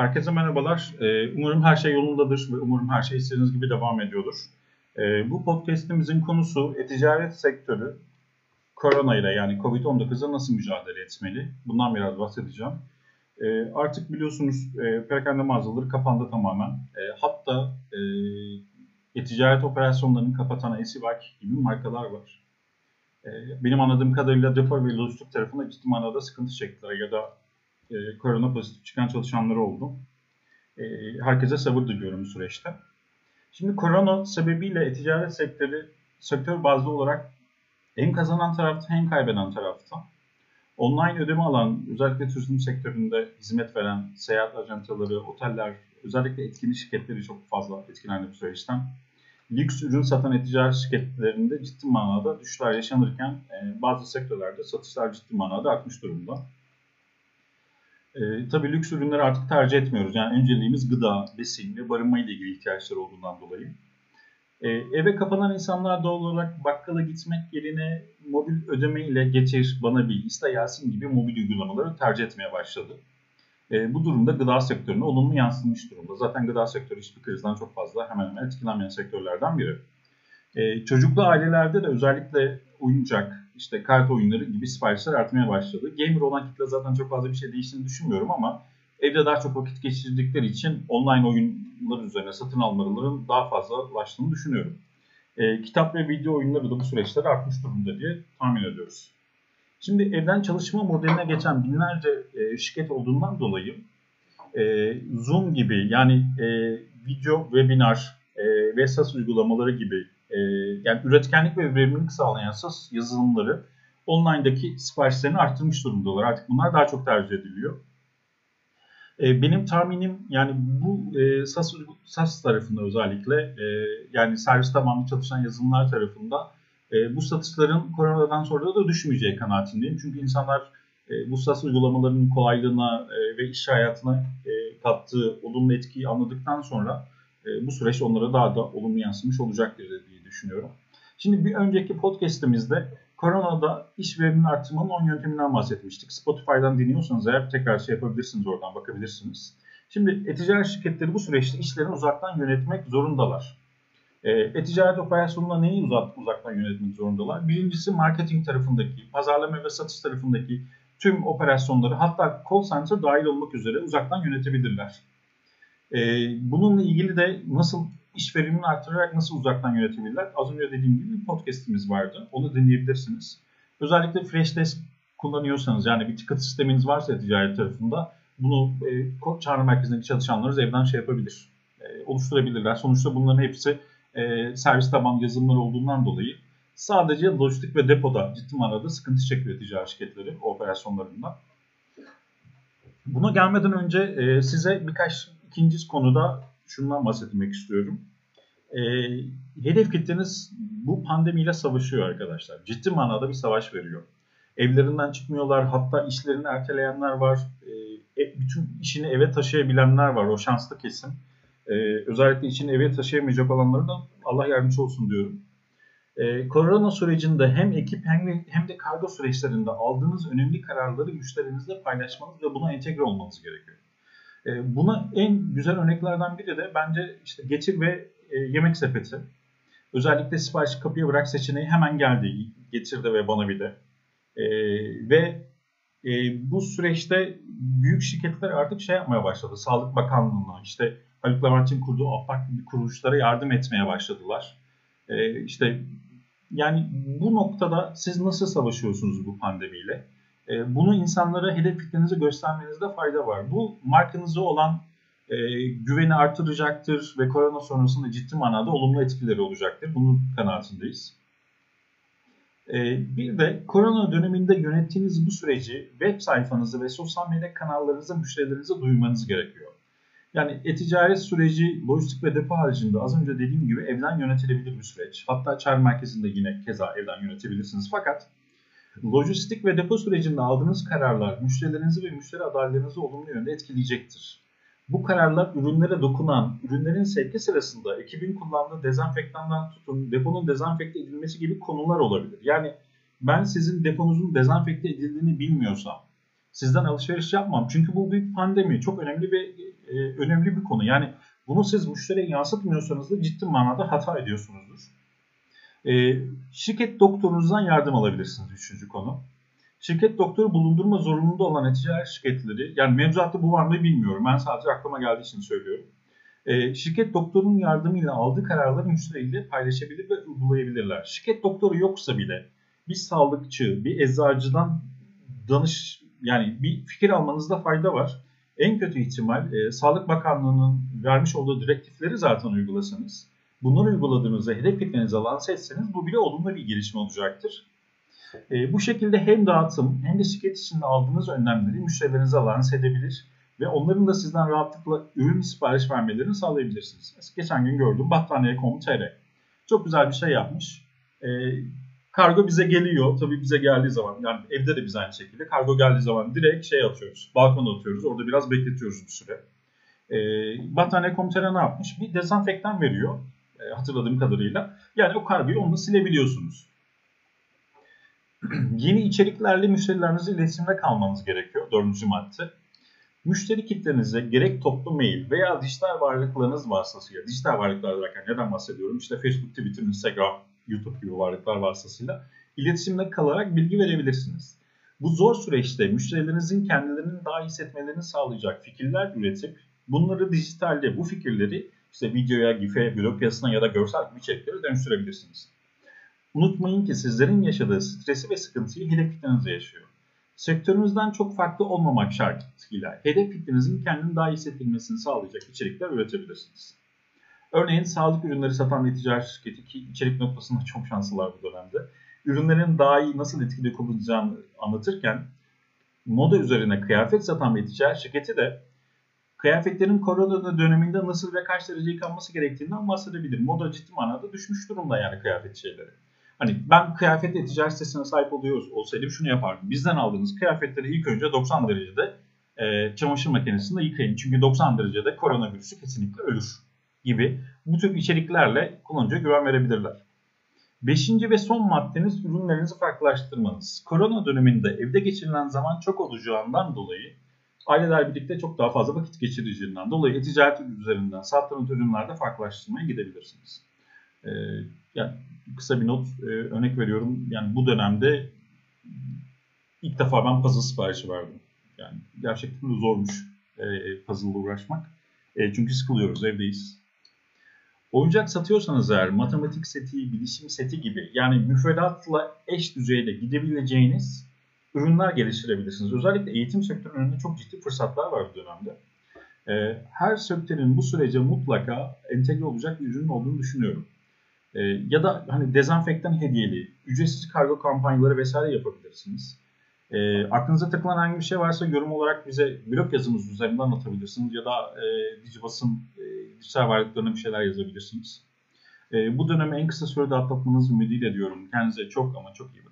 Herkese merhabalar. Ee, umarım her şey yolundadır ve umarım her şey istediğiniz gibi devam ediyordur. Ee, bu podcastimizin konusu e-ticaret sektörü korona ile yani Covid-19'a nasıl mücadele etmeli? Bundan biraz bahsedeceğim. Ee, artık biliyorsunuz e, perakende mağazaları kapandı tamamen. Hatta e, e-ticaret operasyonlarını kapatan Esivak gibi markalar var. Benim anladığım kadarıyla depo ve lojistik tarafında ciddi manada sıkıntı çektiler ya da e, korona pozitif çıkan çalışanları oldu. E, herkese sabır diliyorum süreçte. Şimdi korona sebebiyle e-ticaret sektörü sektör bazlı olarak hem kazanan tarafta hem kaybeden tarafta. Online ödeme alan, özellikle turizm sektöründe hizmet veren seyahat ajantaları, oteller, özellikle etkinlik şirketleri çok fazla etkilendi bu süreçten. Lüks ürün satan e-ticaret şirketlerinde ciddi manada düşüşler yaşanırken e, bazı sektörlerde satışlar ciddi manada artmış durumda. E, tabii lüks ürünleri artık tercih etmiyoruz. Yani önceliğimiz gıda, besin ve barınma ile ilgili ihtiyaçlar olduğundan dolayı. E, eve kapanan insanlar doğal olarak bakkala gitmek yerine mobil ödeme ile Getir, Bana Bil, İsta Yasin gibi mobil uygulamaları tercih etmeye başladı. E, bu durumda gıda sektörüne olumlu yansımış durumda. Zaten gıda sektörü hiçbir krizden çok fazla hemen hemen etkilenmeyen sektörlerden biri. E, çocuklu ailelerde de özellikle oyuncak, işte kart oyunları gibi siparişler artmaya başladı. Gamer olan kitle zaten çok fazla bir şey değiştiğini düşünmüyorum ama evde daha çok vakit geçirdikleri için online oyunlar üzerine satın almaların daha fazlalaştığını düşünüyorum. E, kitap ve video oyunları da bu süreçte artmış durumda diye tahmin ediyoruz. Şimdi evden çalışma modeline geçen binlerce e, şirket olduğundan dolayı e, Zoom gibi yani e, video, webinar e, ve SaaS uygulamaları gibi yani üretkenlik ve verimlilik sağlayan SaaS yazılımları online'daki siparişlerini arttırmış durumdalar. Artık bunlar daha çok tercih ediliyor. E, benim tahminim yani bu e, SaaS, SaaS tarafında özellikle e, yani servis tabanlı çalışan yazılımlar tarafında e, bu satışların koronadan sonra da düşmeyeceği kanaatindeyim. Çünkü insanlar e, bu SaaS uygulamalarının kolaylığına e, ve iş hayatına e, kattığı olumlu etkiyi anladıktan sonra e, bu süreç onlara daha da olumlu yansımış olacaktır diye düşünüyorum. Şimdi bir önceki podcastimizde koronada iş verimini arttırmanın 10 yönteminden bahsetmiştik. Spotify'dan dinliyorsanız eğer tekrar şey yapabilirsiniz oradan bakabilirsiniz. Şimdi e-ticaret şirketleri bu süreçte işlerini uzaktan yönetmek zorundalar. E, e-ticaret operasyonunda neyi uzak, uzaktan yönetmek zorundalar? Birincisi marketing tarafındaki, pazarlama ve satış tarafındaki tüm operasyonları hatta call center dahil olmak üzere uzaktan yönetebilirler. E, bununla ilgili de nasıl iş verimini artırarak nasıl uzaktan yönetebilirler? Az önce dediğim gibi bir podcastimiz vardı. Onu dinleyebilirsiniz. Özellikle Freshdesk kullanıyorsanız yani bir ticket sisteminiz varsa ticaret tarafında bunu e, çağrı merkezindeki çalışanlarınız evden şey yapabilir. E, oluşturabilirler. Sonuçta bunların hepsi e, servis tabanlı yazılımlar olduğundan dolayı sadece lojistik ve depoda ciddi manada sıkıntı çekiyor ticaret şirketleri operasyonlarında. Buna gelmeden önce e, size birkaç ikinci konuda şundan bahsetmek istiyorum. E, hedef kitleniz bu pandemiyle savaşıyor arkadaşlar. Ciddi manada bir savaş veriyor. Evlerinden çıkmıyorlar. Hatta işlerini erteleyenler var. E, bütün işini eve taşıyabilenler var. O şanslı kesim. E, özellikle içini eve taşıyamayacak olanlara da Allah yardımcı olsun diyorum. E, korona sürecinde hem ekip hem de, hem de kargo süreçlerinde aldığınız önemli kararları müşterinizle paylaşmanız ve buna entegre olmanız gerekiyor. E, buna en güzel örneklerden biri de bence işte Getir ve e, Yemek Sepeti. Özellikle sipariş kapıya bırak seçeneği hemen geldi Getir'de ve bana bir de. E, ve e, bu süreçte büyük şirketler artık şey yapmaya başladı. Sağlık Bakanlığı'na işte Haluk Levent'in kurduğu APAK gibi kuruluşlara yardım etmeye başladılar. E, işte yani bu noktada siz nasıl savaşıyorsunuz bu pandemiyle? E, bunu insanlara hedef kitlenizi göstermenizde fayda var. Bu markanıza olan e, güveni artıracaktır ve korona sonrasında ciddi manada olumlu etkileri olacaktır. Bunun kanaatindeyiz. E, bir de korona döneminde yönettiğiniz bu süreci web sayfanızı ve sosyal medya kanallarınızı müşterilerinize duyurmanız gerekiyor. Yani e-ticaret süreci lojistik ve depo haricinde az önce dediğim gibi evden yönetilebilir bir süreç. Hatta çağrı merkezinde yine keza evden yönetebilirsiniz. Fakat lojistik ve depo sürecinde aldığınız kararlar müşterilerinizi ve müşteri adaylarınızı olumlu yönde etkileyecektir. Bu kararlar ürünlere dokunan, ürünlerin sevki sırasında ekibin kullandığı dezenfektandan tutun, deponun dezenfekte edilmesi gibi konular olabilir. Yani ben sizin deponuzun dezenfekte edildiğini bilmiyorsam sizden alışveriş yapmam. Çünkü bu bir pandemi. Çok önemli bir e, önemli bir konu. Yani bunu siz müşteriye yansıtmıyorsanız da ciddi manada hata ediyorsunuzdur. E, şirket doktorunuzdan yardım alabilirsiniz üçüncü konu. Şirket doktoru bulundurma zorunluluğu olan ticaret şirketleri, yani mevzuatta bu var mı bilmiyorum. Ben sadece aklıma geldiği için söylüyorum. E, şirket doktorunun yardımıyla aldığı kararları müşteriyle paylaşabilir ve uygulayabilirler. Şirket doktoru yoksa bile bir sağlıkçı, bir eczacıdan danış yani bir fikir almanızda fayda var. En kötü ihtimal e, Sağlık Bakanlığı'nın vermiş olduğu direktifleri zaten uygulasanız, bunları uyguladığınızda hedef kitlenize lanse etseniz bu bile olumlu bir gelişme olacaktır. E, bu şekilde hem dağıtım hem de şirket içinde aldığınız önlemleri müşterilerinize lanse edebilir ve onların da sizden rahatlıkla ürün sipariş vermelerini sağlayabilirsiniz. Geçen gün gördüm battaniye.com.tr çok güzel bir şey yapmış. E, kargo bize geliyor. Tabii bize geldiği zaman yani evde de biz aynı şekilde kargo geldiği zaman direkt şey atıyoruz. Balkona atıyoruz. Orada biraz bekletiyoruz bir süre. E, battaniye.com.tr ne yapmış? Bir dezenfektan veriyor hatırladığım kadarıyla. Yani o kargoyu onunla silebiliyorsunuz. Yeni içeriklerle müşterilerinizle iletişimde kalmanız gerekiyor. Dördüncü madde. Müşteri kitlenize gerek toplu mail veya dijital varlıklarınız vasıtasıyla, dijital varlıklar derken neden bahsediyorum? İşte Facebook, Twitter, Instagram, YouTube gibi varlıklar vasıtasıyla iletişimde kalarak bilgi verebilirsiniz. Bu zor süreçte müşterilerinizin kendilerinin daha iyi hissetmelerini sağlayacak fikirler üretip bunları dijitalde bu fikirleri işte videoya, GIF'e, blog yazısına ya da görsel bir içeriklere dönüştürebilirsiniz. Unutmayın ki sizlerin yaşadığı stresi ve sıkıntıyı hedef kitlenize yaşıyor. Sektörünüzden çok farklı olmamak şartıyla hedef kitlenizin kendini daha iyi hissettirmesini sağlayacak içerikler üretebilirsiniz. Örneğin sağlık ürünleri satan bir ticaret şirketi ki içerik noktasında çok şanslılar bu dönemde. Ürünlerin daha iyi nasıl etkili kullanacağını anlatırken moda üzerine kıyafet satan bir ticaret şirketi de kıyafetlerin korona döneminde nasıl ve kaç derece yıkanması gerektiğinden bahsedebilir. Moda ciddi manada düşmüş durumda yani kıyafet şeyleri. Hani ben kıyafet ticaret sitesine sahip oluyor olsaydım şunu yapardım. Bizden aldığınız kıyafetleri ilk önce 90 derecede e, çamaşır makinesinde yıkayın. Çünkü 90 derecede koronavirüsü kesinlikle ölür gibi bu tür içeriklerle kullanıcıya güven verebilirler. Beşinci ve son maddeniz ürünlerinizi farklılaştırmanız. Korona döneminde evde geçirilen zaman çok olacağından dolayı aileler birlikte çok daha fazla vakit geçireceğinden dolayı e-ticaret üzerinden sattığınız ürünlerde farklılaştırmaya gidebilirsiniz. Ee, yani kısa bir not e, örnek veriyorum. Yani bu dönemde ilk defa ben puzzle siparişi verdim. Yani gerçekten de zormuş e, puzzle'la uğraşmak. E, çünkü sıkılıyoruz, evdeyiz. Oyuncak satıyorsanız eğer matematik seti, bilişim seti gibi yani müfredatla eş düzeyde gidebileceğiniz ürünler geliştirebilirsiniz. Özellikle eğitim sektörünün önünde çok ciddi fırsatlar var bu dönemde. Ee, her sektörün bu sürece mutlaka entegre olacak bir ürün olduğunu düşünüyorum. Ee, ya da hani dezenfektan hediyeli, ücretsiz kargo kampanyaları vesaire yapabilirsiniz. E, aklınıza takılan herhangi bir şey varsa yorum olarak bize blog yazımız üzerinden anlatabilirsiniz ya da e, Digibas'ın e, dijital varlıklarına bir şeyler yazabilirsiniz. E, bu dönemi en kısa sürede atlatmanızı ümidiyle diyorum. Kendinize çok ama çok iyi bakın.